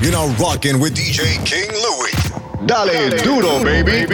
You're now rocking with DJ King Louis. Dale duro, baby.